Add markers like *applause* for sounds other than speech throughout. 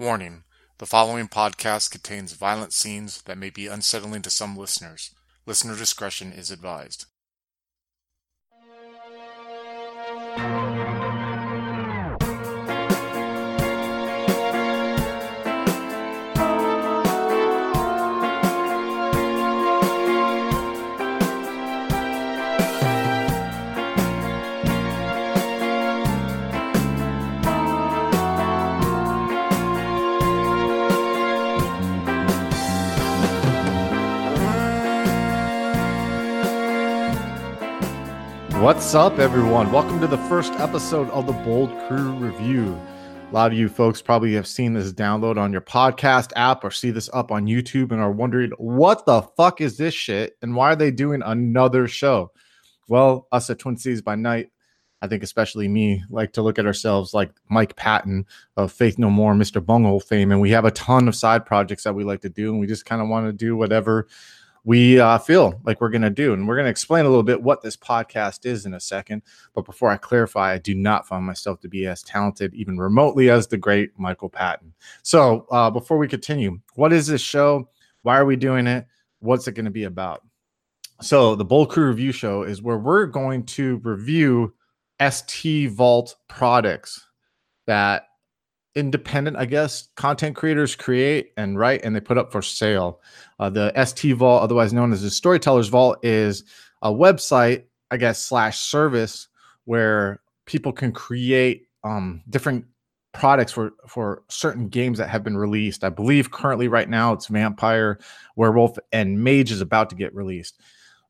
Warning the following podcast contains violent scenes that may be unsettling to some listeners. Listener discretion is advised. What's up, everyone? Welcome to the first episode of the Bold Crew Review. A lot of you folks probably have seen this download on your podcast app or see this up on YouTube and are wondering, what the fuck is this shit? And why are they doing another show? Well, us at Twin Cities by Night, I think especially me, like to look at ourselves like Mike Patton of Faith No More, Mr. Bungle fame. And we have a ton of side projects that we like to do. And we just kind of want to do whatever we uh, feel like we're going to do. And we're going to explain a little bit what this podcast is in a second. But before I clarify, I do not find myself to be as talented, even remotely, as the great Michael Patton. So uh, before we continue, what is this show? Why are we doing it? What's it going to be about? So, the Bold Crew Review Show is where we're going to review ST Vault products that independent, I guess, content creators create and write and they put up for sale. Uh, the ST Vault, otherwise known as the Storytellers Vault, is a website, I guess, slash service where people can create um, different products for for certain games that have been released. I believe currently right now it's Vampire, Werewolf, and Mage is about to get released.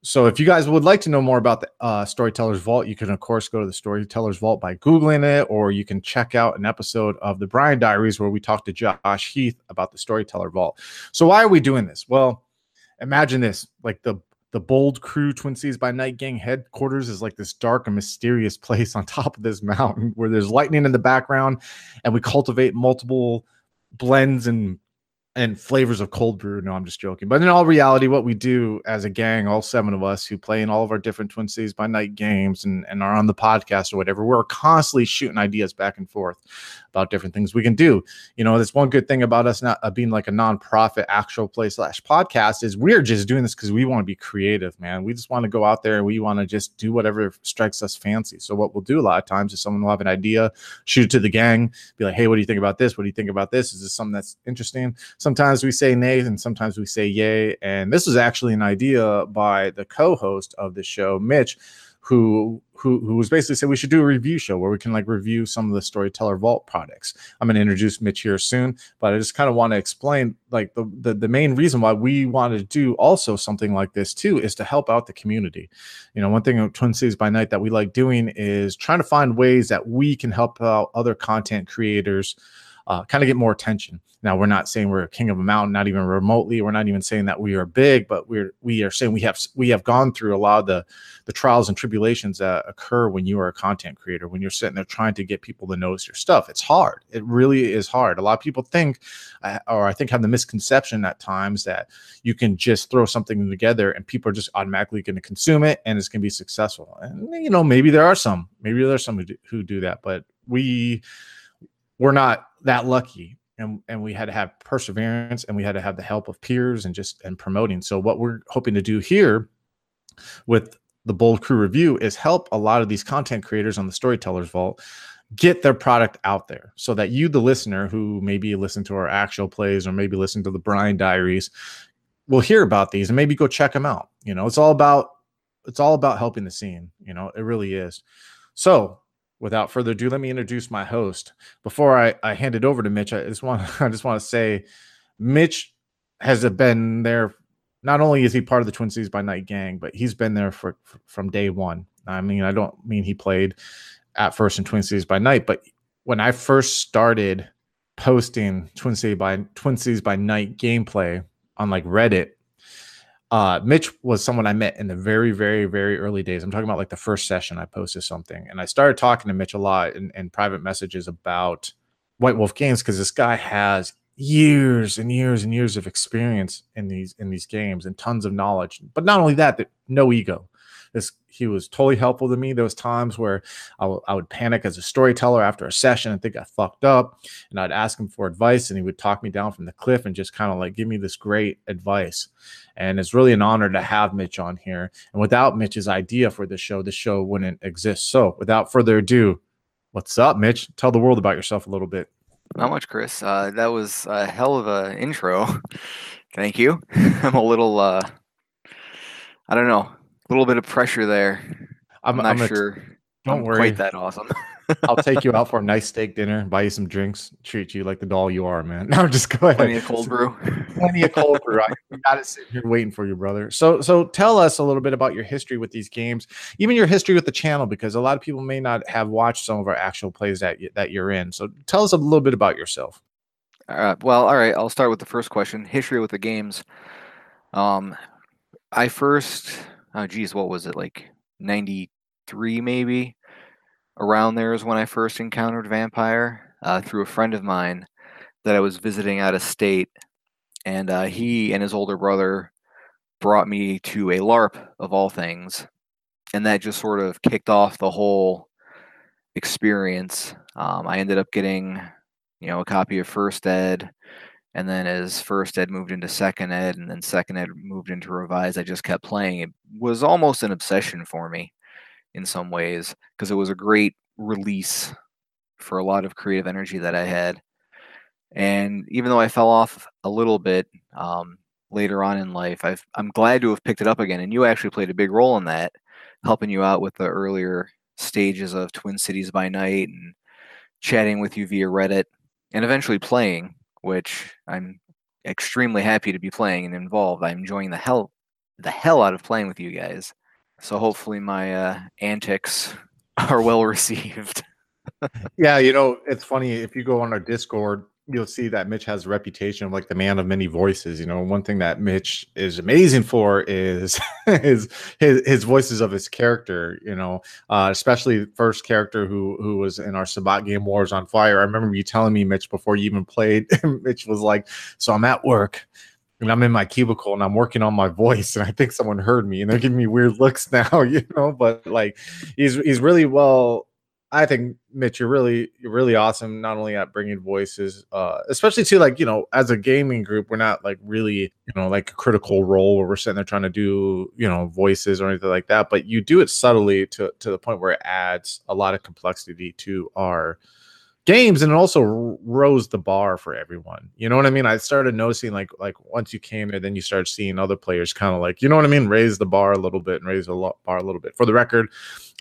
So if you guys would like to know more about the uh, Storytellers Vault, you can of course go to the Storytellers Vault by googling it, or you can check out an episode of the Brian Diaries where we talked to Josh Heath about the Storyteller Vault. So why are we doing this? Well, imagine this: like the the bold crew Twin Cities by Night gang headquarters is like this dark and mysterious *laughs* place on top of this mountain where there's lightning in the background, and we cultivate multiple blends and and flavors of cold brew. No, I'm just joking. But in all reality, what we do as a gang, all seven of us who play in all of our different Twin Cities by Night games and, and are on the podcast or whatever, we're constantly shooting ideas back and forth about different things we can do. You know, that's one good thing about us not uh, being like a nonprofit actual play slash podcast is we're just doing this because we want to be creative, man. We just want to go out there and we want to just do whatever strikes us fancy. So what we'll do a lot of times is someone will have an idea, shoot it to the gang, be like, hey, what do you think about this? What do you think about this? Is this something that's interesting? Sometimes we say nay and sometimes we say yay. And this was actually an idea by the co-host of the show, Mitch, who who who was basically said we should do a review show where we can like review some of the storyteller vault products. I'm going to introduce mitch here soon but i just kind of want to explain like the, the the main reason why we wanted to do also something like this too is to help out the community. You know one thing twin cities by night that we like doing is trying to find ways that we can help out other content creators uh, kind of get more attention. Now, we're not saying we're a king of a mountain, not even remotely. We're not even saying that we are big, but we're we are saying we have we have gone through a lot of the the trials and tribulations that occur when you are a content creator. When you're sitting there trying to get people to notice your stuff, it's hard. It really is hard. A lot of people think, uh, or I think, have the misconception at times that you can just throw something together and people are just automatically going to consume it and it's going to be successful. And you know, maybe there are some, maybe there's some who do, who do that, but we we're not that lucky. And and we had to have perseverance and we had to have the help of peers and just and promoting. So what we're hoping to do here with the bold crew review is help a lot of these content creators on the storytellers vault get their product out there so that you the listener who maybe listen to our actual plays or maybe listen to the brian diaries will hear about these and maybe go check them out. You know it's all about it's all about helping the scene. You know it really is. So without further ado, let me introduce my host. Before I, I hand it over to Mitch, I just want *laughs* I just want to say, Mitch has been there. Not only is he part of the Twin Cities by Night gang, but he's been there for, for from day one. I mean, I don't mean he played at first in Twin Cities by Night, but when I first started posting Twin City by Twin Cities by Night gameplay on like Reddit uh, Mitch was someone I met in the very, very, very early days. I'm talking about like the first session I posted something, and I started talking to Mitch a lot in, in private messages about White Wolf games because this guy has years and years and years of experience in these in these games and tons of knowledge. But not only that, that no ego. This he was totally helpful to me. There was times where I, w- I would panic as a storyteller after a session and think I fucked up, and I'd ask him for advice, and he would talk me down from the cliff and just kind of like give me this great advice. And it's really an honor to have Mitch on here. And without Mitch's idea for this show, this show wouldn't exist. So, without further ado, what's up, Mitch? Tell the world about yourself a little bit. Not much, Chris. Uh, that was a hell of a intro. *laughs* Thank you. *laughs* I'm a little, uh, I don't know, little bit of pressure there. I'm, I'm not I'm sure. Don't I'm worry. Quite that awesome. *laughs* I'll take you out *laughs* for a nice steak dinner, buy you some drinks, treat you like the doll you are, man. *laughs* Now just go ahead. Plenty of cold brew. Plenty of cold brew. I got it sitting here waiting for you, brother. So, so tell us a little bit about your history with these games, even your history with the channel, because a lot of people may not have watched some of our actual plays that that you're in. So, tell us a little bit about yourself. All right. well, all right. I'll start with the first question: history with the games. Um, I first, oh geez, what was it like? Ninety three, maybe around there is when I first encountered Vampire uh, through a friend of mine that I was visiting out of state, and uh, he and his older brother brought me to a LARP of all things, and that just sort of kicked off the whole experience. Um, I ended up getting, you know, a copy of First Ed, and then as First Ed moved into Second Ed, and then Second Ed moved into Revised, I just kept playing. It was almost an obsession for me in some ways because it was a great release for a lot of creative energy that I had. And even though I fell off a little bit um, later on in life, i am glad to have picked it up again. And you actually played a big role in that, helping you out with the earlier stages of Twin Cities by Night and chatting with you via Reddit and eventually playing, which I'm extremely happy to be playing and involved. I'm enjoying the hell the hell out of playing with you guys. So hopefully my uh, antics *laughs* are well received. *laughs* yeah, you know, it's funny if you go on our Discord, you'll see that Mitch has a reputation of like the man of many voices. You know, one thing that Mitch is amazing for is *laughs* his his his voices of his character. You know, uh, especially first character who who was in our Sabbat game Wars on Fire. I remember you telling me, Mitch, before you even played. *laughs* Mitch was like, "So I'm at work." and I'm in my cubicle and I'm working on my voice and I think someone heard me and they're giving me weird looks *laughs* now, you know, but like he's he's really well I think Mitch you're really you're really awesome not only at bringing voices uh especially to like, you know, as a gaming group we're not like really, you know, like a critical role where we're sitting there trying to do, you know, voices or anything like that, but you do it subtly to to the point where it adds a lot of complexity to our games and it also rose the bar for everyone. You know what i mean? I started noticing like like once you came there then you started seeing other players kind of like you know what i mean? Raise the bar a little bit and raise the bar a little bit. For the record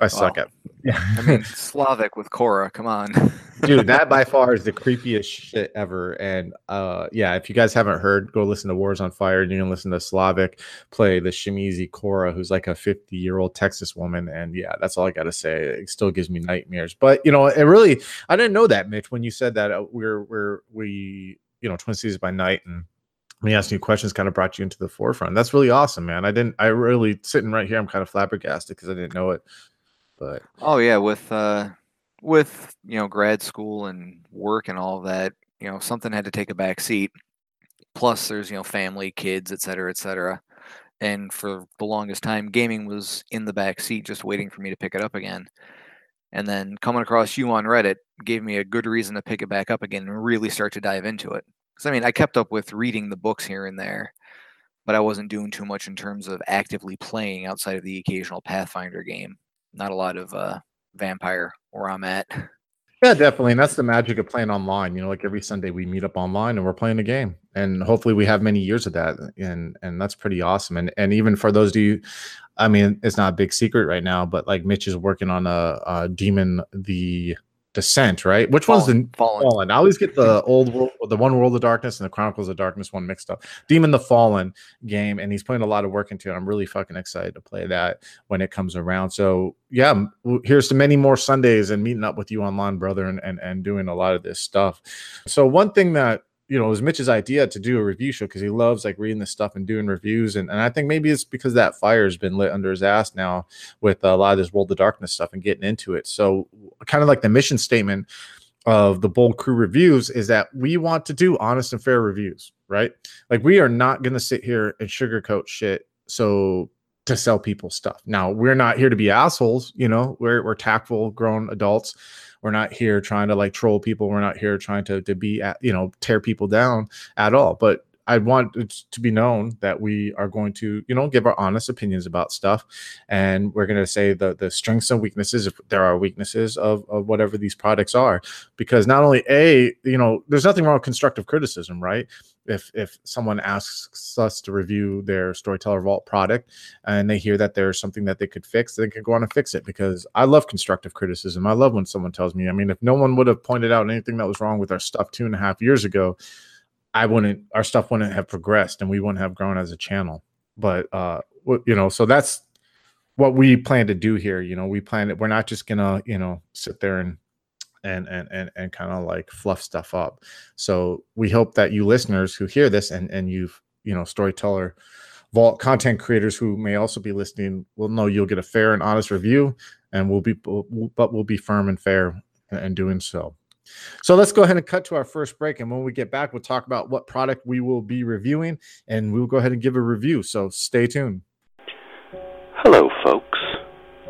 i suck at yeah i *laughs* mean slavic with cora come on *laughs* dude that by *laughs* far is the creepiest shit ever and uh yeah if you guys haven't heard go listen to wars on fire and you can listen to slavic play the Tzimisce cora who's like a 50 year old texas woman and yeah that's all i gotta say it still gives me nightmares but you know it really i didn't know that, Mitch, when you said that uh, we're we're we you know Twin Cities by night and me asking you questions kind of brought you into the forefront. That's really awesome, man. I didn't. I really sitting right here. I'm kind of flabbergasted because I didn't know it. But oh yeah, with uh with you know grad school and work and all that, you know something had to take a back seat. Plus, there's you know family, kids, et cetera, et cetera. And for the longest time, gaming was in the back seat, just waiting for me to pick it up again. And then coming across you on Reddit gave me a good reason to pick it back up again and really start to dive into it. Because I mean, I kept up with reading the books here and there, but I wasn't doing too much in terms of actively playing outside of the occasional Pathfinder game. Not a lot of uh, Vampire where I'm at. Yeah, definitely. And that's the magic of playing online. You know, like every Sunday we meet up online and we're playing a game. And hopefully we have many years of that. And and that's pretty awesome. And and even for those of you I mean, it's not a big secret right now, but like Mitch is working on a, a demon the descent, right? Which fallen, one's the fallen? fallen? I always get the old world, the one world of darkness and the Chronicles of Darkness one mixed up. Demon the Fallen game, and he's putting a lot of work into it. I'm really fucking excited to play that when it comes around. So yeah, here's to many more Sundays and meeting up with you online, brother, and and, and doing a lot of this stuff. So one thing that you know, it was Mitch's idea to do a review show because he loves like reading this stuff and doing reviews. And, and I think maybe it's because that fire has been lit under his ass now with a lot of this World of Darkness stuff and getting into it. So, kind of like the mission statement of the Bold Crew reviews is that we want to do honest and fair reviews, right? Like, we are not going to sit here and sugarcoat shit. So, to sell people stuff. Now, we're not here to be assholes, you know, we're, we're tactful grown adults. We're not here trying to like troll people. We're not here trying to, to be, at, you know, tear people down at all. But I want it to be known that we are going to, you know, give our honest opinions about stuff, and we're going to say the the strengths and weaknesses, if there are weaknesses of of whatever these products are, because not only a, you know, there's nothing wrong with constructive criticism, right? If if someone asks us to review their Storyteller Vault product and they hear that there's something that they could fix, they can go on and fix it. Because I love constructive criticism. I love when someone tells me. I mean, if no one would have pointed out anything that was wrong with our stuff two and a half years ago I wouldn't, our stuff wouldn't have progressed and we wouldn't have grown as a channel. But, uh, you know, so that's what we plan to do here. You know, we plan it, we're not just gonna, you know, sit there and, and, and, and, and kind of like fluff stuff up. So we hope that you listeners who hear this and, and you've, you know, storyteller, vault content creators who may also be listening will know you'll get a fair and honest review and we'll be, but we'll be firm and fair in doing so. So let's go ahead and cut to our first break. And when we get back, we'll talk about what product we will be reviewing and we'll go ahead and give a review. So stay tuned. Hello, folks.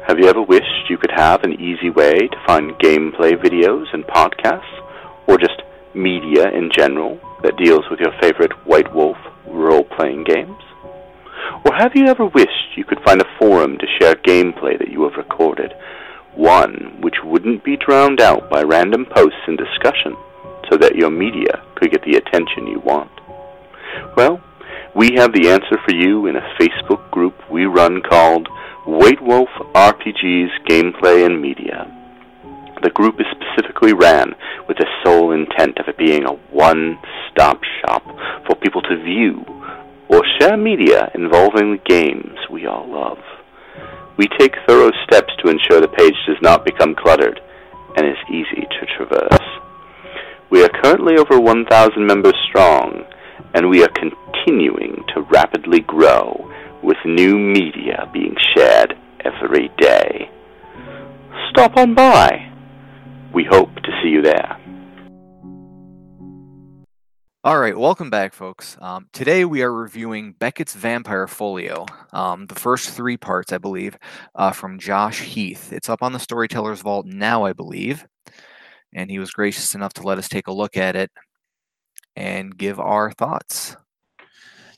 Have you ever wished you could have an easy way to find gameplay videos and podcasts, or just media in general that deals with your favorite White Wolf role playing games? Or have you ever wished you could find a forum to share gameplay that you have recorded one which wouldn't be drowned out by random posts and discussion, so that your media could get the attention you want? Well, we have the answer for you in a Facebook group we run called White Wolf RPGs Gameplay and Media. The group is specifically ran with the sole intent of it being a one stop shop for people to view or share media involving the games we all love. We take thorough steps to ensure the page does not become cluttered and is easy to traverse. We are currently over 1,000 members strong, and we are continuing to rapidly grow with new media being shared every day. Stop on by. We hope to see you there. All right, welcome back, folks. Um, today we are reviewing Beckett's Vampire Folio, um, the first three parts, I believe, uh, from Josh Heath. It's up on the Storyteller's Vault now, I believe, and he was gracious enough to let us take a look at it and give our thoughts.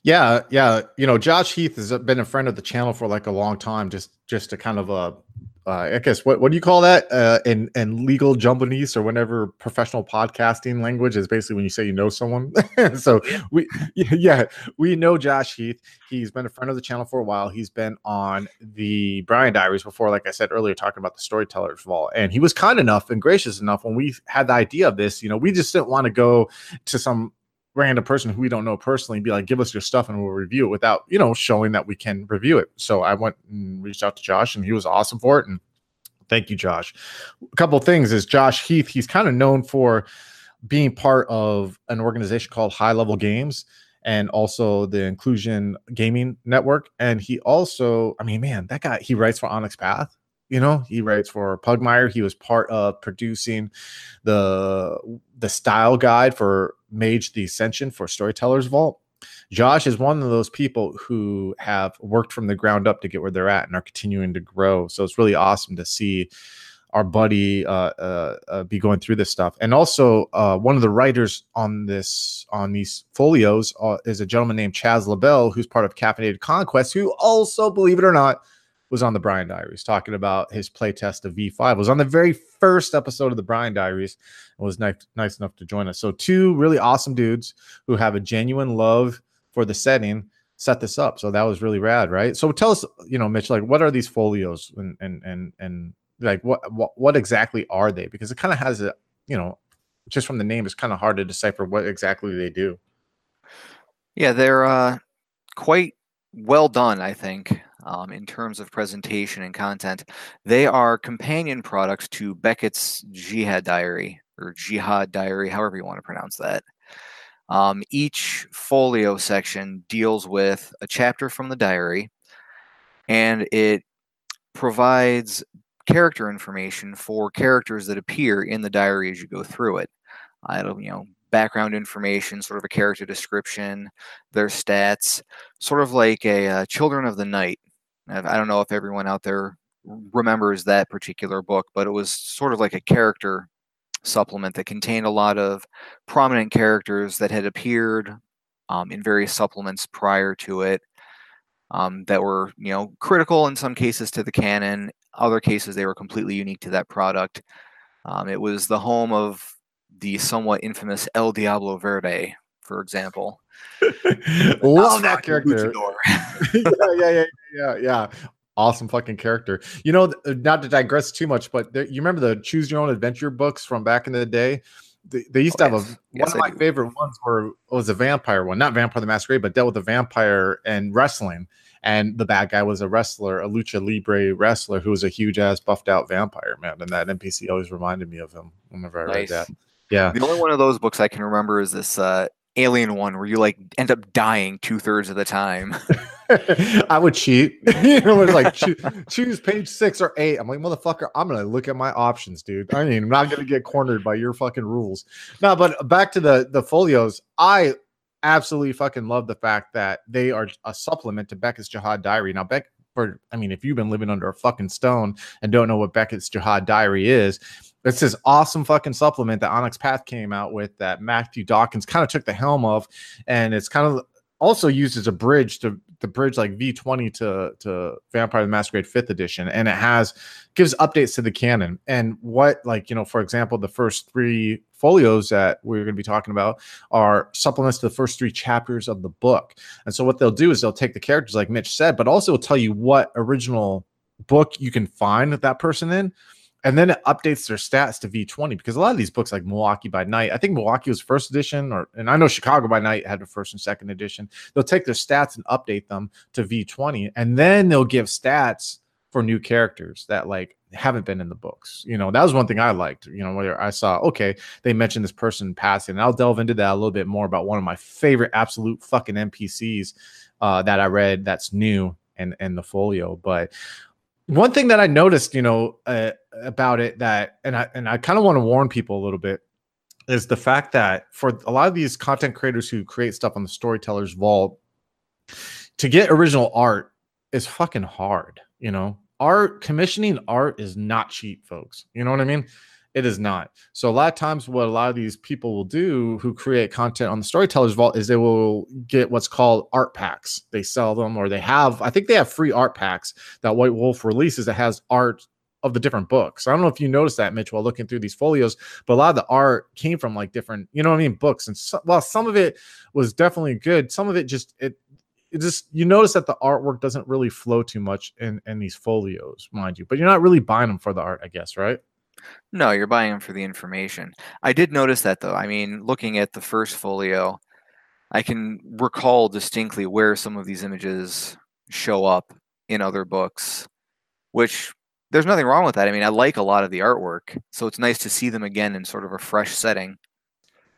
Yeah, yeah. You know, Josh Heath has been a friend of the channel for like a long time. Just, just to kind of uh, uh, I guess what what do you call that uh, in in legal jumbonese or whenever professional podcasting language is basically when you say you know someone. *laughs* so we *laughs* yeah we know Josh Heath. He's been a friend of the channel for a while. He's been on the Brian Diaries before, like I said earlier, talking about the Storytellers Vault, and he was kind enough and gracious enough when we had the idea of this. You know, we just didn't want to go to some random person who we don't know personally and be like, give us your stuff and we'll review it without, you know, showing that we can review it. So I went and reached out to Josh and he was awesome for it. And thank you, Josh. A couple things is Josh Heath, he's kind of known for being part of an organization called High Level Games and also the Inclusion Gaming Network. And he also, I mean, man, that guy, he writes for Onyx Path. You know, he writes for Pugmire. He was part of producing the the style guide for Mage the Ascension for Storytellers Vault. Josh is one of those people who have worked from the ground up to get where they're at and are continuing to grow. So it's really awesome to see our buddy uh, uh, uh, be going through this stuff. And also, uh, one of the writers on this on these folios uh, is a gentleman named Chaz LaBelle, who's part of Caffeinated Conquest, who also, believe it or not, was on the Brian Diaries talking about his playtest of V5. was on the very first episode of the Brian Diaries and was nice, nice enough to join us. So two really awesome dudes who have a genuine love for the setting set this up. So that was really rad, right? So tell us, you know, Mitch, like what are these folios and and and and like what what, what exactly are they? Because it kind of has a, you know, just from the name, it's kind of hard to decipher what exactly they do. Yeah, they're uh, quite well done, I think um, in terms of presentation and content. They are companion products to Beckett's Jihad Diary or Jihad Diary, however you want to pronounce that. Um, each folio section deals with a chapter from the diary and it provides character information for characters that appear in the diary as you go through it. I don't, you know, background information, sort of a character description, their stats, sort of like a uh, Children of the Night I don't know if everyone out there remembers that particular book, but it was sort of like a character supplement that contained a lot of prominent characters that had appeared um, in various supplements prior to it um, that were, you know, critical in some cases to the canon. Other cases, they were completely unique to that product. Um, it was the home of the somewhat infamous El Diablo Verde, for example. *laughs* Love that character. *laughs* yeah, yeah, yeah, yeah, yeah. Awesome fucking character. You know, not to digress too much, but there, you remember the Choose Your Own Adventure books from back in the day? They, they used oh, to have yes. a yes, one of my do. favorite ones were was a vampire one, not Vampire the Masquerade, but dealt with a vampire and wrestling. And the bad guy was a wrestler, a lucha libre wrestler who was a huge ass buffed out vampire man. And that NPC always reminded me of him whenever I nice. read that. Yeah. The only one of those books I can remember is this uh, alien one where you like end up dying two thirds of the time. *laughs* *laughs* I would cheat. you know, it's like choose, choose, page six or eight. I'm like, motherfucker, I'm gonna look at my options, dude. I mean, I'm not gonna get cornered by your fucking rules. No, but back to the the folios. I absolutely fucking love the fact that they are a supplement to Beckett's Jihad Diary. Now, Beck, for I mean, if you've been living under a fucking stone and don't know what Beckett's Jihad Diary is, it's this awesome fucking supplement that Onyx Path came out with that Matthew Dawkins kind of took the helm of, and it's kind of also used as a bridge to the bridge like V20 to to Vampire the Masquerade 5th edition and it has gives updates to the canon and what like you know for example the first 3 folios that we're going to be talking about are supplements to the first 3 chapters of the book. And so what they'll do is they'll take the characters like Mitch said but also tell you what original book you can find that person in and then it updates their stats to V20 because a lot of these books, like Milwaukee by Night, I think Milwaukee was first edition, or and I know Chicago by Night had the first and second edition. They'll take their stats and update them to V20, and then they'll give stats for new characters that like haven't been in the books. You know, that was one thing I liked. You know, where I saw okay, they mentioned this person passing, and I'll delve into that a little bit more about one of my favorite absolute fucking NPCs uh, that I read that's new and and the folio, but one thing that I noticed, you know, uh, about it that, and I and I kind of want to warn people a little bit, is the fact that for a lot of these content creators who create stuff on the Storytellers Vault, to get original art is fucking hard. You know, art commissioning art is not cheap, folks. You know what I mean? It is not. So a lot of times, what a lot of these people will do who create content on the Storytellers Vault is they will get what's called art packs. They sell them, or they have. I think they have free art packs that White Wolf releases that has art of the different books. I don't know if you noticed that, Mitch, while looking through these folios, but a lot of the art came from like different, you know what I mean, books. And so, while some of it was definitely good, some of it just it it just you notice that the artwork doesn't really flow too much in in these folios, mind you. But you're not really buying them for the art, I guess, right? No, you're buying them for the information. I did notice that though. I mean, looking at the first folio, I can recall distinctly where some of these images show up in other books, which there's nothing wrong with that. I mean, I like a lot of the artwork, so it's nice to see them again in sort of a fresh setting.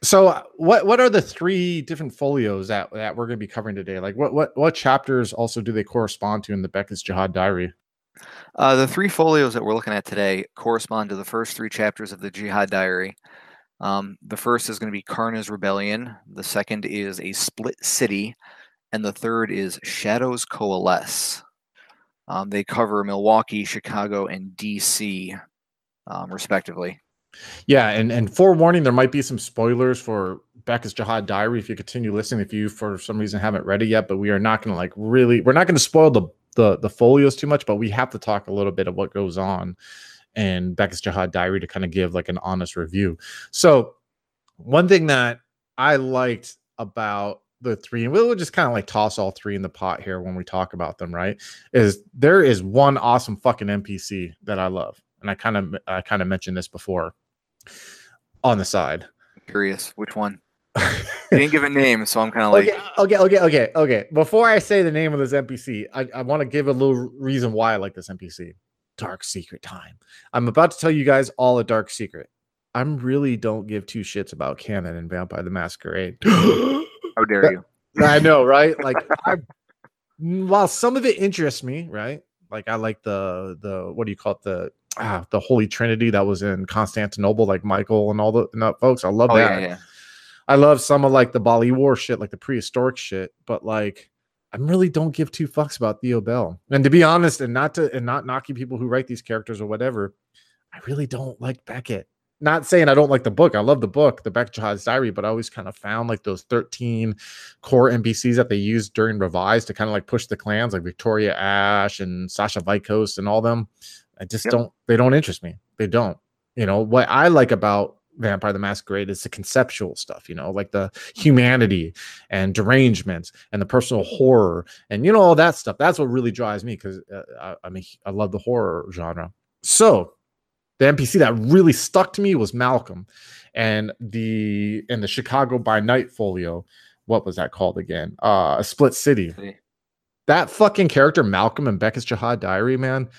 So, uh, what what are the three different folios that that we're going to be covering today? Like, what what what chapters also do they correspond to in the Beckett's Jihad Diary? Uh, the three folios that we're looking at today correspond to the first three chapters of the Jihad Diary. Um, the first is going to be Carna's Rebellion. The second is A Split City. And the third is Shadows Coalesce. Um, they cover Milwaukee, Chicago, and DC, um, respectively. Yeah, and and forewarning, there might be some spoilers for Beckett's Jihad Diary if you continue listening. If you for some reason haven't read it yet, but we are not going to like really, we're not going to spoil the the the folios too much, but we have to talk a little bit of what goes on in Beckett's Jihad Diary to kind of give like an honest review. So one thing that I liked about the three, and we'll just kind of like toss all three in the pot here when we talk about them, right? Is there is one awesome fucking NPC that I love, and I kind of I kind of mentioned this before on the side. curious which one. *laughs* He didn't give a name, so I'm kind of like okay, okay, okay, okay. Before I say the name of this NPC, I, I want to give a little reason why I like this NPC. Dark secret time. I'm about to tell you guys all a dark secret. I really don't give two shits about canon and Vampire the Masquerade. *gasps* *gasps* How dare you? I know, right? Like, *laughs* I, while some of it interests me, right? Like, I like the the what do you call it the ah, the Holy Trinity that was in Constantinople, like Michael and all the and folks. I love oh, that. Yeah, yeah. I love some of like the Baali War shit, like the prehistoric shit, but like I really don't give two fucks about Theo Bell. And to be honest, and not to and not knocking people who write these characters or whatever, I really don't like Beckett. Not saying I don't like the book. I love the book, the Beckett Jihad's Diary, but I always kind of found like those 13 core NPCs that they used during Revise to kind of like push the clans, like Victoria Ash and Sascha Vykos and all them. I just yep. don't, they don't interest me. They don't. You know, what I like about Vampire the Masquerade is the conceptual stuff, you know, like the humanity and derangements and the personal horror and you know all that stuff. That's what really drives me because uh, I, I mean I love the horror genre. So the NPC that really stuck to me was Malcolm, and the in the Chicago by Night folio. What was that called again? Uh, a Split City. That fucking character, Malcolm and Beckett's Jihad Diary, man.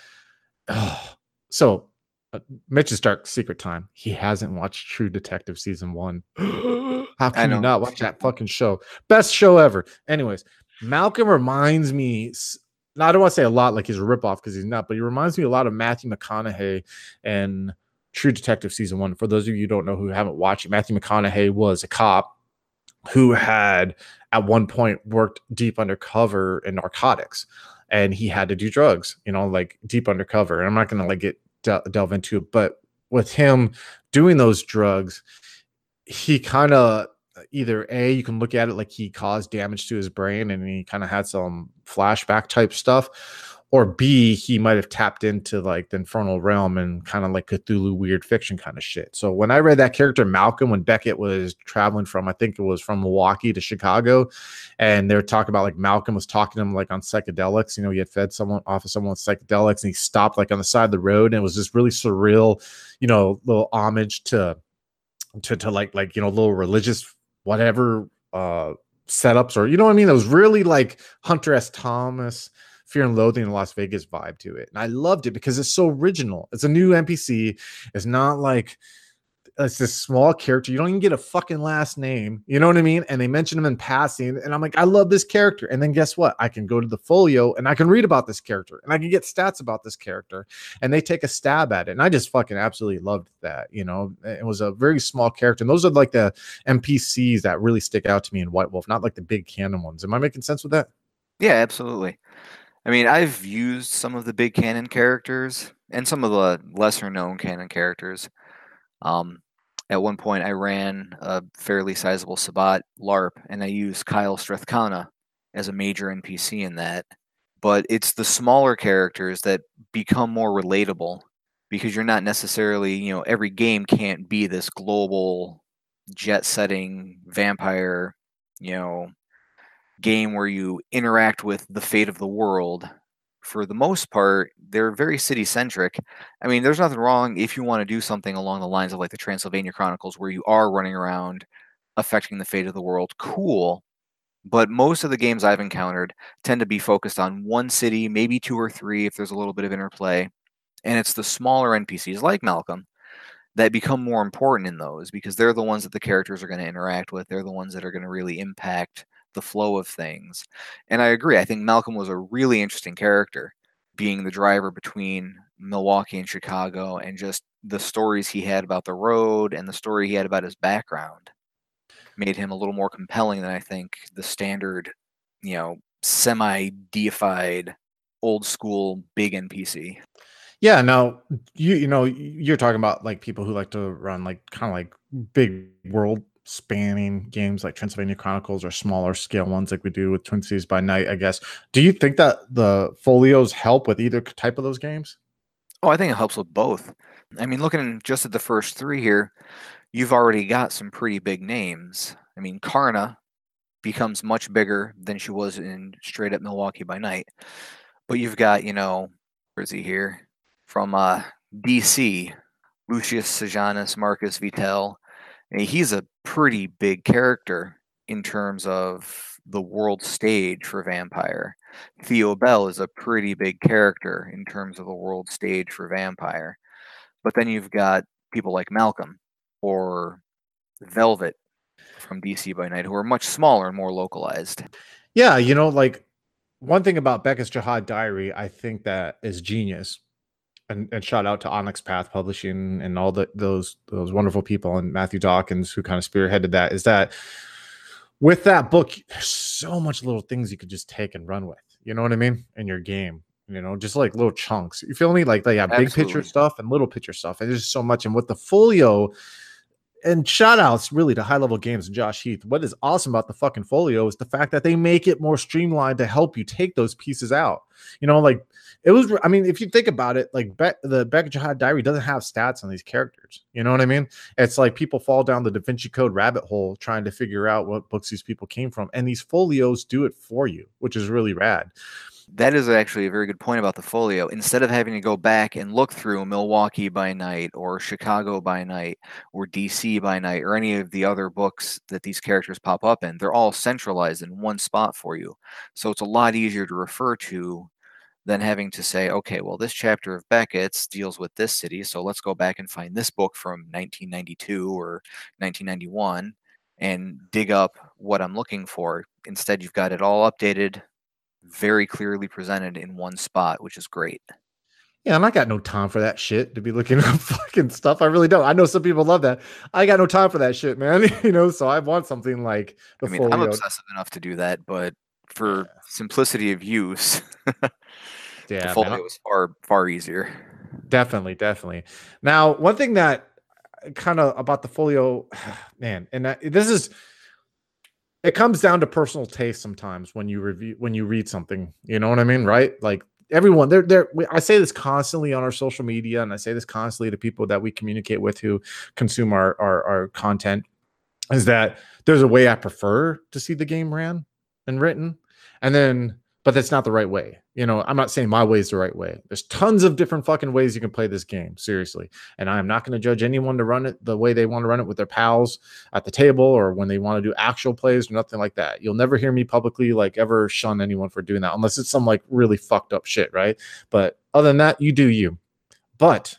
Oh, so uh, Mitch's Dark Secret Time. He hasn't watched True Detective season one. *gasps* How can you not watch that fucking show? Best show ever. Anyways, Malcolm reminds me. Now, I don't want to say a lot like he's a ripoff because he's not, but he reminds me a lot of Matthew McConaughey and True Detective season one. For those of you who don't know who haven't watched it, Matthew McConaughey was a cop who had at one point worked deep undercover in narcotics and he had to do drugs, you know, like deep undercover. And I'm not going to like get de- delve into but with him doing those drugs, he kind of either a you can look at it like he caused damage to his brain and he kind of had some flashback type stuff or B, he might have tapped into like the infernal realm and kind of like Cthulhu weird fiction kind of shit. So when I read that character Malcolm, when Beckett was traveling from, I think it was from Milwaukee to Chicago, and they were talking about like Malcolm was talking to him like on psychedelics. You know, he had fed someone off of someone with psychedelics, and he stopped like on the side of the road, and it was this really surreal, you know, little homage to to to like like you know little religious whatever uh setups or you know what I mean. It was really like Hunter S. Thomas Fear and Loathing in Las Vegas vibe to it. And I loved it because it's so original. It's a new NPC. It's not like it's this small character. You don't even get a fucking last name. You know what I mean? And they mention him in passing. And I'm like, I love this character. And then guess what? I can go to the folio and I can read about this character and I can get stats about this character. And they take a stab at it. And I just fucking absolutely loved that. You know, it was a very small character. And those are like the NPCs that really stick out to me in White Wolf, not like the big canon ones. Am I making sense with that? Yeah, absolutely. I mean, I've used some of the big canon characters and some of the lesser known canon characters. Um, at one point, I ran a fairly sizable Sabbat LARP, and I used Kyle Strathcona as a major NPC in that. But it's the smaller characters that become more relatable because you're not necessarily, you know, every game can't be this global jet setting vampire, you know, game where you interact with the fate of the world for the most part they're very city centric i mean there's nothing wrong if you want to do something along the lines of like the transylvania chronicles where you are running around affecting the fate of the world. Cool. But most of the games i've encountered tend to be focused on one city maybe two or three if there's a little bit of interplay. And it's the smaller npcs like malcolm that become more important in those because they're the ones that the characters are going to interact with. They're the ones that are going to really impact the flow of things. And I agree. I think Malcolm was a really interesting character, being the driver between Milwaukee and Chicago, and just the stories he had about the road and the story he had about his background made him a little more compelling than I think the standard, you know, semi deified old school big NPC. Yeah, now you you know you're talking about like people who like to run like kind of like big world spanning games like Transylvania Chronicles or smaller scale ones like we do with Twin Cities by Night, I guess. Do you think that the folios help with either type of those games? Oh, I think it helps with both. I mean, looking just at the first three here, you've already got some pretty big names. I mean, Carna becomes much bigger than she was in straight up Milwaukee by Night. But you've got, you know, where is he here? From uh, DC, Lucius Sejanus, Marcus Vitel, he's a pretty big character in terms of the world stage for Vampire. Theo Bell is a pretty big character in terms of the world stage for Vampire. But then you've got people like Malcolm or Velvet from DC by Night who are much smaller and more localized. Yeah, you know, like one thing about Beckett's Jihad Diary, I think that is genius and, and shout out to Onyx Path Publishing and all the those those wonderful people and Matthew Dawkins who kind of spearheaded that is that with that book there's so much little things you could just take and run with. You know what I mean? In your game, you know, just like little chunks. You feel me? Like they have big picture stuff and little picture stuff. And there's so much. And with the folio, and shout outs really to high level games and Josh Heath. What is awesome about the fucking folio is the fact that they make it more streamlined to help you take those pieces out. You know, like it was, I mean, if you think about it, like Be- the Becca Jihad Diary doesn't have stats on these characters. You know what I mean? It's like people fall down the Da Vinci Code rabbit hole trying to figure out what books these people came from. And these folios do it for you, which is really rad. That is actually a very good point about the folio. Instead of having to go back and look through Milwaukee by night or Chicago by night or DC by night or any of the other books that these characters pop up in, they're all centralized in one spot for you. So it's a lot easier to refer to than having to say, okay, well, this chapter of Beckett's deals with this city. So let's go back and find this book from 1992 or 1991 and dig up what I'm looking for. Instead, you've got it all updated very clearly presented in one spot, which is great. Yeah, and I got no time for that shit to be looking *laughs* up fucking stuff. I really don't. I know some people love that. I got no time for that shit, man. *laughs* you know, so I want something like the I mean, I'm obsessive enough to do that, but for Yeah. simplicity of use, *laughs* the Yeah, man, folio is far far easier. definitely, definitely. Now, one thing that uh, kind of about the folio, *sighs* man, and that, this is it comes down to personal taste sometimes when you review when you read something. You know what I mean, right? Like everyone, they're there. I say this constantly on our social media, and I say this constantly to people that we communicate with who consume our our, our content. Is that there's a way I prefer to see the game ran and written, and then but that's not the right way. You know, I'm not saying my way is the right way. There's tons of different fucking ways you can play this game, seriously. And I am not going to judge anyone to run it the way they want to run it with their pals at the table or when they want to do actual plays or nothing like that. You'll never hear me publicly like ever shun anyone for doing that unless it's some like really fucked up shit, right? But other than that, you do you. But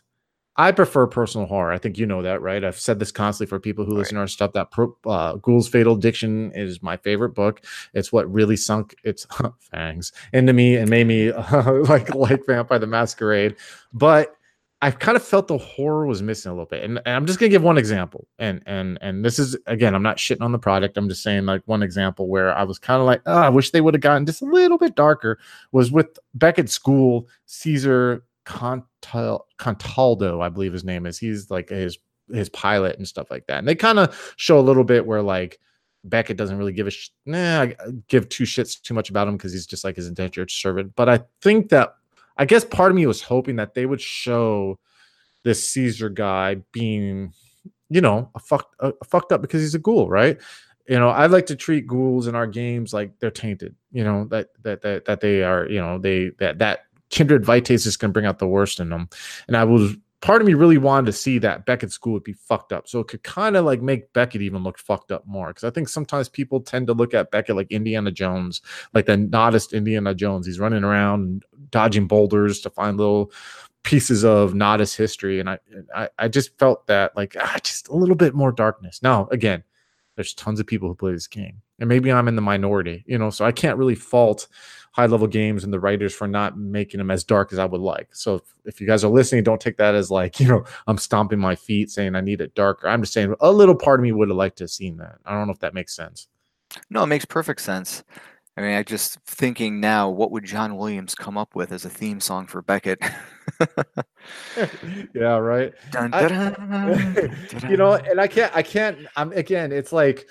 I prefer personal horror. I think you know that, right? I've said this constantly for people who Right. listen to our stuff. That pro, uh, Ghoul's Fatal Addiction is my favorite book. It's what really sunk its *laughs* fangs into me and made me *laughs* like like Vampire the Masquerade. But I kind of felt the horror was missing a little bit. And, and I'm just gonna give one example. And and and this is again, I'm not shitting on the product. I'm just saying like one example where I was kind of like, oh, I wish they would have gotten just a little bit darker. Was with Beckett's ghoul, Caesar Contal- Contaldo, I believe his name is. He's like his his pilot and stuff like that. And they kind of show a little bit where like Beckett doesn't really give a sh- nah, give two shits too much about him because he's just like his indentured servant. But I think that I guess part of me was hoping that they would show this Caesar guy being, you know, a fucked a, a fucked up because he's a ghoul, right? You know, I like to treat ghouls in our games like they're tainted. You know that that that that they are. You know they that that kindred vitae is going to bring out the worst in them. And I was part of me really wanted to see that Beckett's ghoul would be fucked up. So it could kind of like make Beckett even look fucked up more. Cause I think sometimes people tend to look at Beckett like Indiana Jones, like the Noddist Indiana Jones. He's running around dodging boulders to find little pieces of Noddist history. And I, I, I just felt that like ah, just a little bit more darkness. Now, again, there's tons of people who play this game. And maybe I'm in the minority, you know, so I can't really fault high level games and the writers for not making them as dark as I would like. So if, if you guys are listening, don't take that as like, *laughs* you know, I'm stomping my feet saying I need it darker. I'm just saying a little part of me would have liked to have seen that. I don't know if that makes sense. No, it makes perfect sense. I mean, I just thinking now, what would John Williams come up with as a theme song for Beckett? *laughs* yeah, right. Dun, I- *laughs* you know, and I can't, I can't, I'm again, it's like,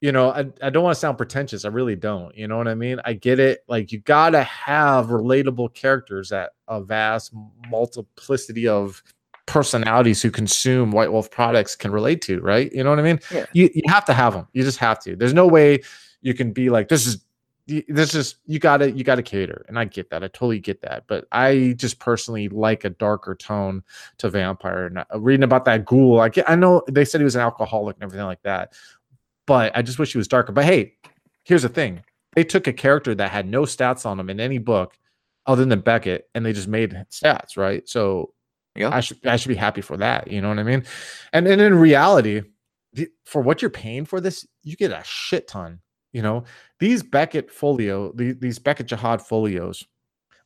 you know, I, I don't want to sound pretentious. I really don't. You know what I mean? I get it. Like, you got to have relatable characters that a vast multiplicity of personalities who consume White Wolf products can relate to, right? You know what I mean? Yeah. You, you have to have them. You just have to. There's no way you can be like, this is, this is, you got to, you got to cater. And I get that. I totally get that. But I just personally like a darker tone to vampire. And uh, reading about that ghoul, I get, I know they said he was an alcoholic and everything like that, but I just wish he was darker. But hey, here's the thing: they took a character that had no stats on him in any book other than Beckett, and they just made stats, right? So Yeah. I should I should be happy for that. You know what I mean? And and in reality, the- for what you're paying for this, you get a shit ton. You know, these Beckett folio, the, these Beckett Jihad folios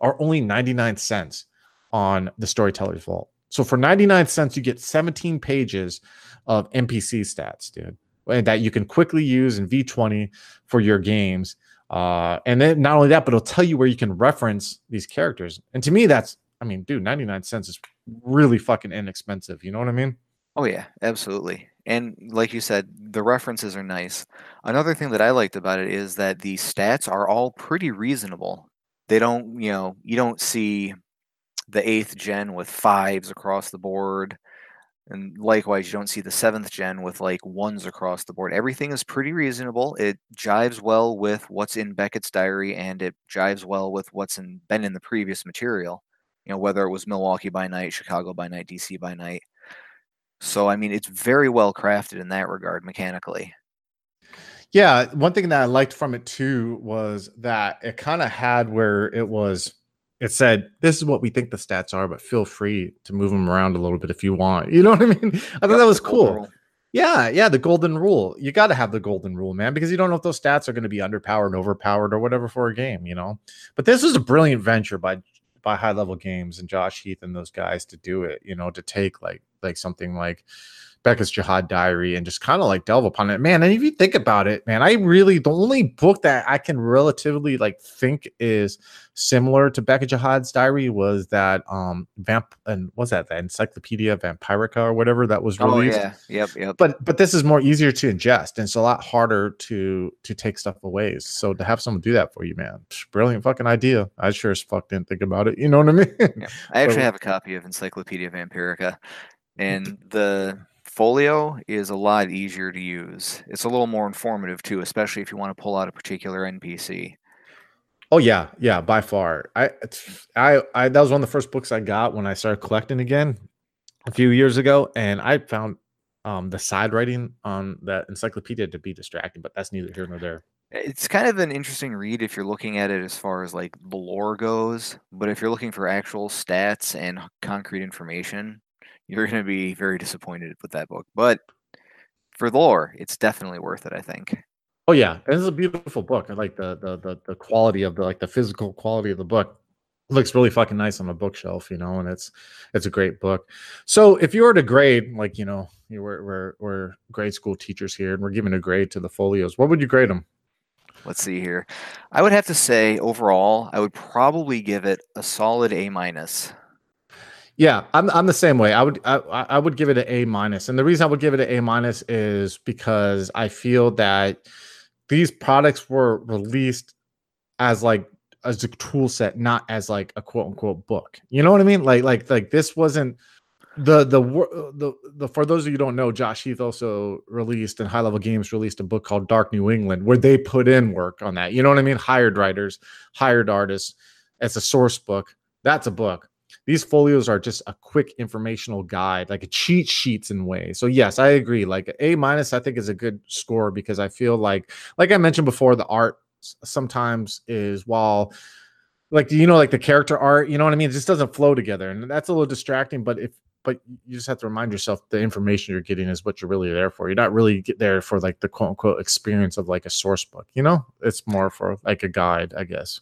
are only 99 cents on the storyteller's vault. So for 99 cents, you get 17 pages of NPC stats, dude. And that you can quickly use in V20 for your games. Uh, and then not only that, but it'll tell you where you can reference these characters. And to me, that's, I mean, dude, 99 cents is really fucking inexpensive. You know what I mean? Oh yeah, absolutely. And like you said, the references are nice. Another thing that I liked about it is that the stats are all pretty reasonable. They don't, you know, you don't see the eighth gen with fives across the board. And likewise, you don't see the seventh gen with like ones across the board. Everything is pretty reasonable. It jives well with what's in Beckett's diary and it jives well with what's in, been in the previous material. You know, whether it was Milwaukee by night, Chicago by night, DC by night. So, I mean, it's very well crafted in that regard mechanically. Yeah. One thing that I liked from it too was that it kind of had where it was it said this is what we think the stats are but feel free to move them around a little bit if you want. *laughs* You know what i mean? I thought that was cool. yeah yeah the golden rule. You got to have the golden rule man because you don't know if those stats are going to be underpowered overpowered or whatever for a game you know? But this was a brilliant venture by by high level games and josh heath and those guys to do it you know to take like like something like Beckett's Jyhad Diary and just kind of like delve upon it. Man, and if you think about it, man, I really the only book that I can relatively like think is similar to Beckett Jyhad's diary was that um vamp and what's that the Encyclopedia Vampirica or whatever that was oh, released. Oh yeah, yep, yep. But but this is more easier to ingest and it's a lot harder to to take stuff away. So to have someone do that for you, man, brilliant fucking idea. I sure as fuck didn't think about it. You know what I mean? Yeah. I *laughs* actually have a copy of Encyclopedia Vampirica and the Folio is a lot easier to use. It's a little more informative too, especially if you want to pull out a particular NPC. Oh yeah, yeah, by far. I, I, I that was one of the first books I got when I started collecting again a few years ago, and I found um, the side writing on that encyclopedia to be distracting, but that's neither here nor there. It's kind of an interesting read if you're looking at it as far as like the lore goes, but if you're looking for actual stats and concrete information, you're going to be very disappointed with that book. But for lore, it's definitely worth it. I think. Oh yeah, and it's a beautiful book. I like the, the the the quality of the like the physical quality of the book. It looks really fucking nice on a bookshelf, you know, and it's it's a great book. So if you were to grade, like you know, you we're we're, we're grade school teachers here, and we're giving a grade to the folios. What would you grade them? Let's see here. I would have to say overall, I would probably give it a solid A minus. Yeah, I'm I'm the same way. I would I, I would give it an A minus, and the reason I would give it an A minus is because I feel that these products were released as like as a tool set, not as like a quote unquote book. You know what I mean? Like like like this wasn't the the the the for those of you don't know, Josh Heath also released and High Level Games released a book called Dark New England, where they put in work on that. You know what I mean? Hired writers, hired artists. It's a source book. That's a book these folios are just a quick informational guide, like a cheat sheets in way. So yes, I agree. Like A minus, I think is a good score because I feel like, like I mentioned before, the art sometimes is while like you know like the character art you know what i mean it just doesn't flow together and that's a little distracting but if but you just have to remind yourself the information you're getting is what you're really there for you're not really there for like the quote unquote experience of like a source book you know it's more for like a guide i guess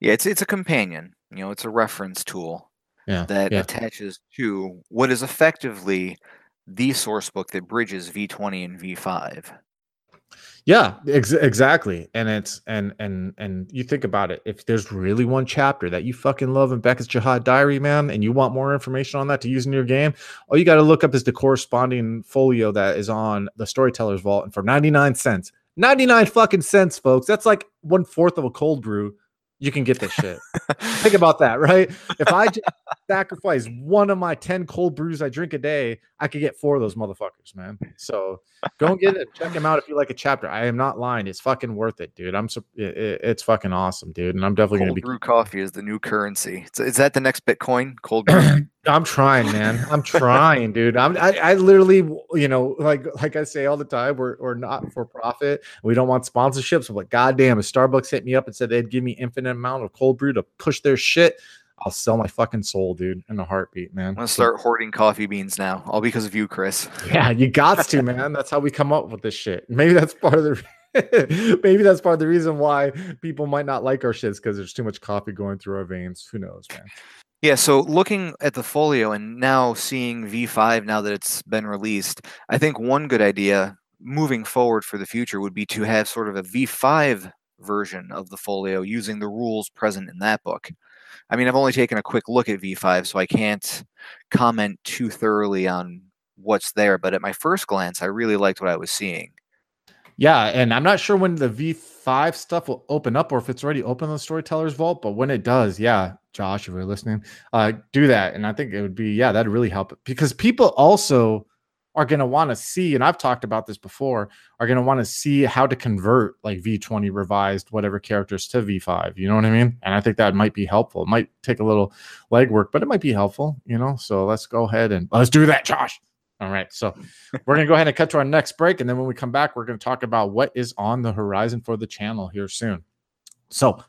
yeah it's it's a companion you know it's a reference tool yeah, that yeah. attaches to what is effectively the source book that bridges V20 and V5. Yeah, ex- exactly. And it's and and and you think about it. If there's really one chapter that you fucking love in Beckett's Jyhad Diary, man, and you want more information on that to use in your game, all you got to look up is the corresponding folio that is on the Storyteller's Vault, and for 99 cents, 99 fucking cents, folks. That's like one fourth of a cold brew you can get this shit. *laughs* Think about that, right? If I just sacrifice one of my 10 cold brews I drink a day, I could get four of those motherfuckers, man. So go and get it. Check them out if you like a chapter. I am not lying. It's fucking worth it, dude. I'm so it, it's fucking awesome, dude. And I'm definitely going to be Cold brew coffee is the new currency. So is that the next Bitcoin? Cold brew? *clears throat* I'm trying, man. I'm trying, dude. I'm I, I literally, you know, like like I say all the time, we're we're not for profit. We don't want sponsorships. But goddamn, if Starbucks hit me up and said they'd give me infinite amount of cold brew to push their shit, I'll sell my fucking soul, dude, in a heartbeat, man. I'm gonna start hoarding coffee beans now, all because of you, Chris. Yeah, you got to, man. That's how we come up with this shit. Maybe that's part of the *laughs* maybe that's part of the reason why people might not like our shits because there's too much coffee going through our veins. Who knows, man? Yeah, so looking at the folio and now seeing V5 now that it's been released, I think one good idea moving forward for the future would be to have sort of a V5 version of the folio using the rules present in that book. I mean, I've only taken a quick look at V5, so I can't comment too thoroughly on what's there, but at my first glance, I really liked what I was seeing. Yeah, and I'm not sure when the V5 stuff will open up or if it's already open in the Storyteller's Vault, but when it does, yeah, Josh, if you're listening, uh, do that. And I think it would be, yeah, that'd really help because people also are going to want to see, and I've talked about this before, are going to want to see how to convert like V20 revised whatever characters to V5. You know what I mean? And I think that might be helpful. It might take a little legwork, but it might be helpful, you know? So let's go ahead and let's do that, Josh. All right. So we're going to go ahead and cut to our next break. And then when we come back, we're going to talk about what is on the horizon for the channel here soon. So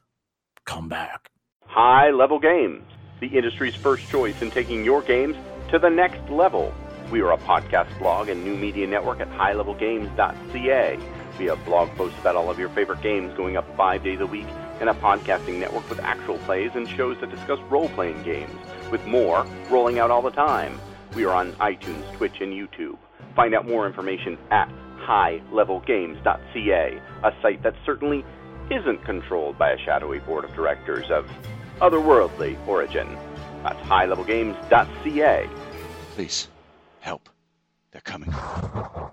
come back. High Level Games, the industry's first choice in taking your games to the next level. We are a podcast blog and new media network at highlevelgames.ca. We have blog posts about all of your favorite games going up five days a week and a podcasting network with actual plays and shows that discuss role playing games, with more rolling out all the time. We are on iTunes, Twitch, and YouTube. Find out more information at highlevelgames.ca, a site that certainly isn't controlled by a shadowy board of directors of otherworldly origin. That's highlevelgames.ca. Please, help. They're coming. *laughs*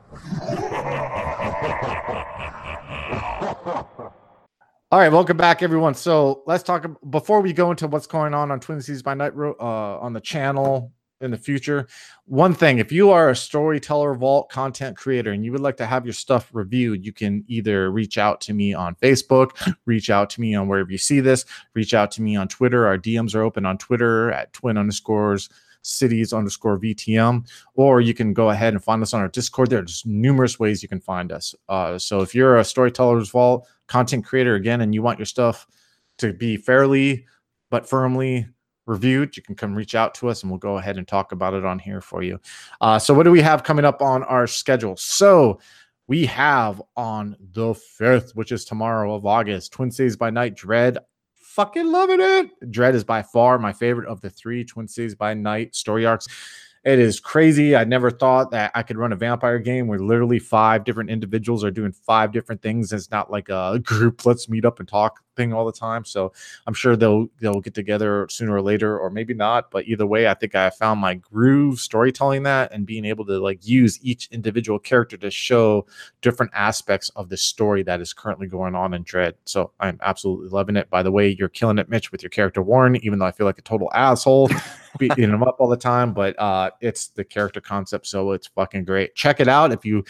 All right, welcome back, everyone. So let's talk before we go into what's going on on Twin Cities by Night uh, on the channel in the future. One thing, if you are a storyteller vault content creator and you would like to have your stuff reviewed, you can either reach out to me on Facebook, *clears throat* reach out to me on wherever you see this, reach out to me on Twitter. Our DMs are open on Twitter at twin underscores cities underscore VTM, or you can go ahead and find us on our Discord. There's numerous ways you can find us. Uh, so if you're a storyteller's vault content creator again, and you want your stuff to be fairly but firmly reviewed, you can come reach out to us and we'll go ahead and talk about it on here for you. Uh, so, what do we have coming up on our schedule? So, we have on the 5th, which is tomorrow of August, Twin Cities by Night Dread. Fucking loving it. Dread is by far my favorite of the three Twin Cities by Night story arcs. It is crazy. I never thought that I could run a vampire game where literally five different individuals are doing five different things. It's not like a *laughs* group, let's meet up and talk thing all the time. So I'm sure they'll they'll get together sooner or later, or maybe not. But either way, I think I found my groove storytelling that and being able to like use each individual character to show different aspects of the story that is currently going on in Dread. So I'm absolutely loving it. By the way, you're killing it, Mitch, with your character Warren, even though I feel like a total asshole beating him up all the time. But uh it's the character concept, so it's fucking great. Check it out if you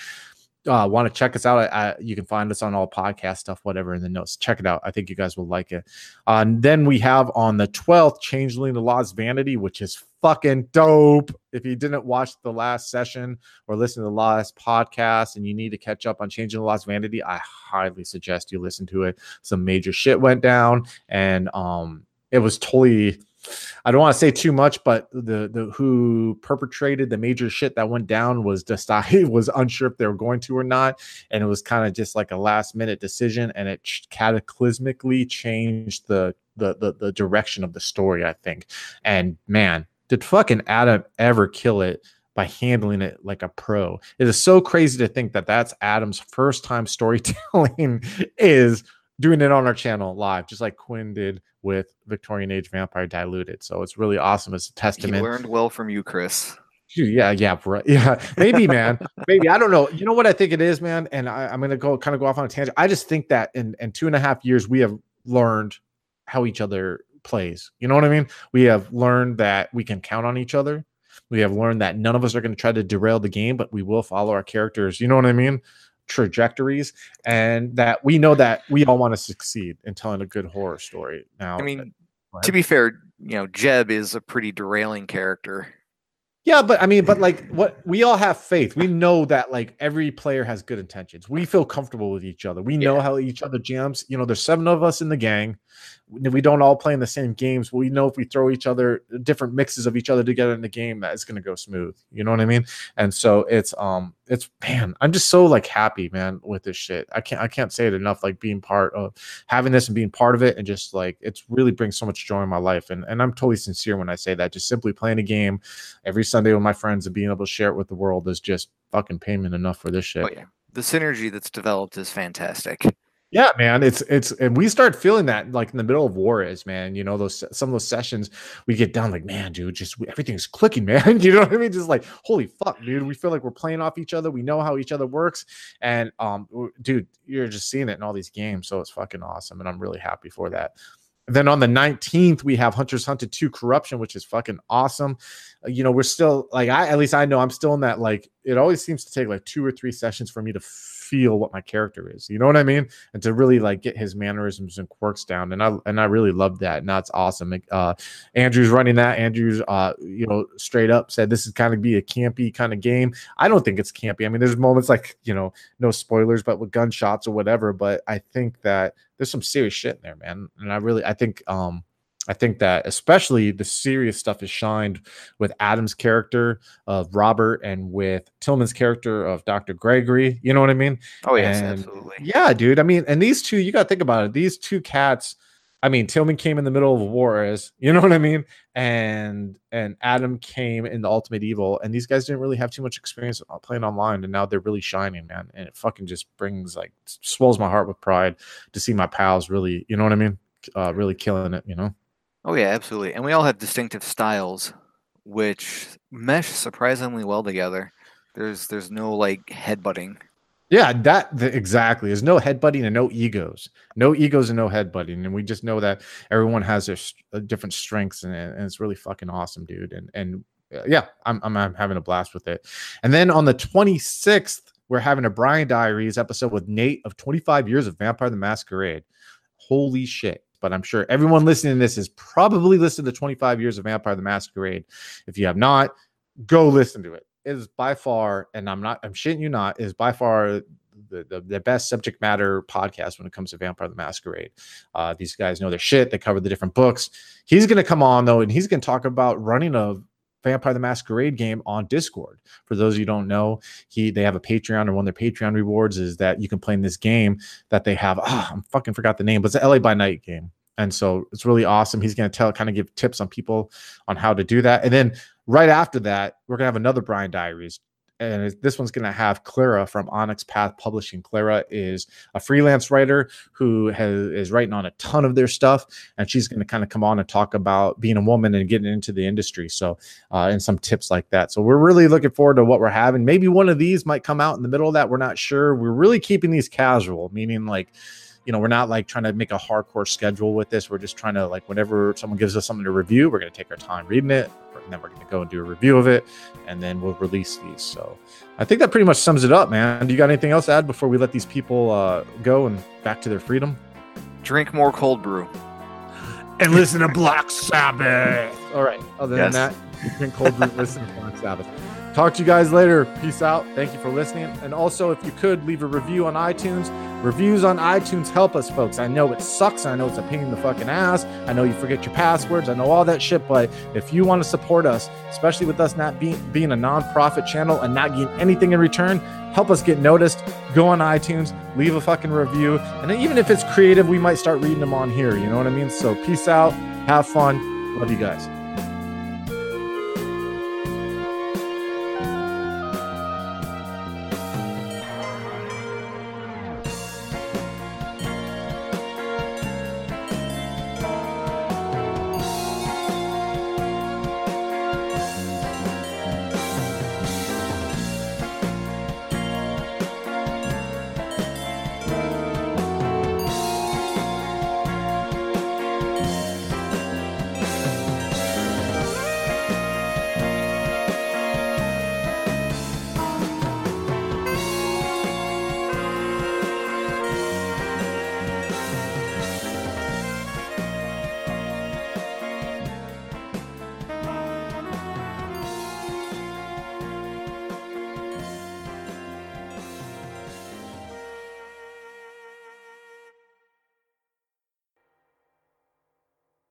uh, want to check us out, I, I, you can find us on all podcast stuff, whatever in the notes. Check it out. I think you guys will like it. Uh, then we have on the 12th, Changeling the Lost Vanity, which is fucking dope. If you didn't watch the last session or listen to the last podcast and you need to catch up on Changeling the Lost Vanity, I highly suggest you listen to it. Some major shit went down and um, it was totally I don't want to say too much, but the the who perpetrated the major shit that went down was decided *laughs* was unsure if they were going to or not, and it was kind of just like a last minute decision, and it cataclysmically changed the, the the the direction of the story. I think, and man, did fucking Adam ever kill it? by handling it like a pro. It is so crazy to think that that's Adam's first time *laughs* storytelling is doing it on our channel live, just like Quinn did with Victorian Age Vampire Diluted. So it's really awesome It's a testament. He learned well from you, Chris. Yeah, yeah, *laughs* yeah. Maybe, man. Maybe I don't know. You know what I think it is, man. And I, am gonna go kind of go off on a tangent. I just think that in in two and a half years we have learned how each other plays. You know what I mean? We have learned that we can count on each other. We have learned that none of us are going to try to derail the game, but we will follow our characters. You know what I mean? Trajectories and that we know that we all want to succeed in telling a good horror story now i mean to be fair you know jeb is a pretty derailing character yeah, but I mean, but like *laughs* what we all have faith. We know that like every player has good intentions. We feel comfortable with each other. We know yeah. how each other jams. You know, there's seven of us in the gang. We don't all play in the same games. We know if we throw each other different mixes of each other together in the game, that it's gonna go smooth. You know what I mean? And so it's um it's man, I'm just so like happy, man, with this shit. I can't I can't say it enough. Like being part of having this and being part of it, and just like it's really brings so much joy in my life. And and I'm totally sincere when I say that. Just simply playing a game every Sunday with my friends and being able to share it with the world is just fucking payment enough for this shit. Oh, yeah. the synergy that's developed is fantastic. Yeah, man, it's it's and we start feeling that like in the middle of war is man. You know those some of those sessions we get down like, man, dude, just everything's clicking, *laughs* man. You know what I mean? Just like, holy fuck, dude. We feel like we're playing off each other. We know how each other works, and um, dude, you're just seeing it in all these games, so it's fucking awesome, and I'm really happy for that. Then on the 19th, we have Hunters Hunted 2 Corruption, which is fucking awesome. You know, we're still like I at least I know I'm still in that like it always seems to take like two or three sessions for me to feel what my character is. You know what I mean? And to really like get his mannerisms and quirks down. And I and I really love that. And that's awesome. Uh Andrew's running that. Andrew's uh, you know, straight up said this is kind of be a campy kind of game. I don't think it's campy. I mean, there's moments like, you know, no spoilers, but with gunshots or whatever. But I think that there's some serious shit in there, man. And I really I think um I think that especially the serious stuff is shined with Adam's character of Robert and with Tillman's character of Dr. Gregory. You know what I mean? Oh, yes, And, absolutely. Yeah, dude. I mean, and these two, you got to think about it. These two cats, I mean, Tillman came in the middle of war as, you know what I mean? And and Adam came in the Ultimate Evil, and these guys didn't really have too much experience playing online, and now they're really shining, man. And it fucking just brings like swells my heart with pride to see my pals really, you know what I mean? Uh, really killing it, you know. Oh yeah, absolutely. And we all have distinctive styles which mesh surprisingly well together. There's there's no like headbutting. Yeah, that th- exactly. There's no headbutting and no egos, no egos and no headbutting, and we just know that everyone has their st- uh, different strengths, and, and it's really fucking awesome, dude. And and uh, yeah, I'm, I'm I'm having a blast with it. And then on the 26th, we're having a Brian Diaries episode with Nate of 25 years of Vampire the Masquerade. Holy shit! But I'm sure everyone listening to this has probably listened to 25 years of Vampire the Masquerade. If you have not, go listen to it. It is by far, and I'm not, I'm shitting you not, is by far the, the, the best subject matter podcast when it comes to Vampire the Masquerade. Uh, these guys know their shit. They cover the different books. He's going to come on though, and he's going to talk about running a Vampire the Masquerade game on Discord. For those of you don't know, he they have a Patreon, and one of their Patreon rewards is that you can play in this game that they have. Ah, I'm fucking forgot the name, but it's the LA by Night game. And so it's really awesome. He's going to tell, kind of give tips on people on how to do that. And then right after that, we're going to have another Brian Diaries. And this one's going to have Clara from Onyx Path Publishing. Clara is a freelance writer who has, is writing on a ton of their stuff. And she's going to kind of come on and talk about being a woman and getting into the industry. So, uh, and some tips like that. So, we're really looking forward to what we're having. Maybe one of these might come out in the middle of that. We're not sure. We're really keeping these casual, meaning like, you know, we're not like trying to make a hardcore schedule with this. We're just trying to like whenever someone gives us something to review, we're going to take our time reading it, and then we're going to go and do a review of it, and then we'll release these. So I think that pretty much sums it up, man. Do you got anything else to add before we let these people uh, go and back to their freedom? Drink more cold brew. And listen to Black Sabbath. All right. Other Yes. than that, drink cold brew, listen to Black Sabbath. Talk to you guys later. Peace out. Thank you for listening. And also, if you could leave a review on iTunes, reviews on iTunes help us, folks. I know it sucks. I know it's a pain in the fucking ass. I know you forget your passwords. I know all that shit. But if you want to support us, especially with us not being being a nonprofit channel and not getting anything in return, help us get noticed. Go on iTunes, leave a fucking review, and even if it's creative, we might start reading them on here. You know what I mean? So peace out. Have fun. Love you guys.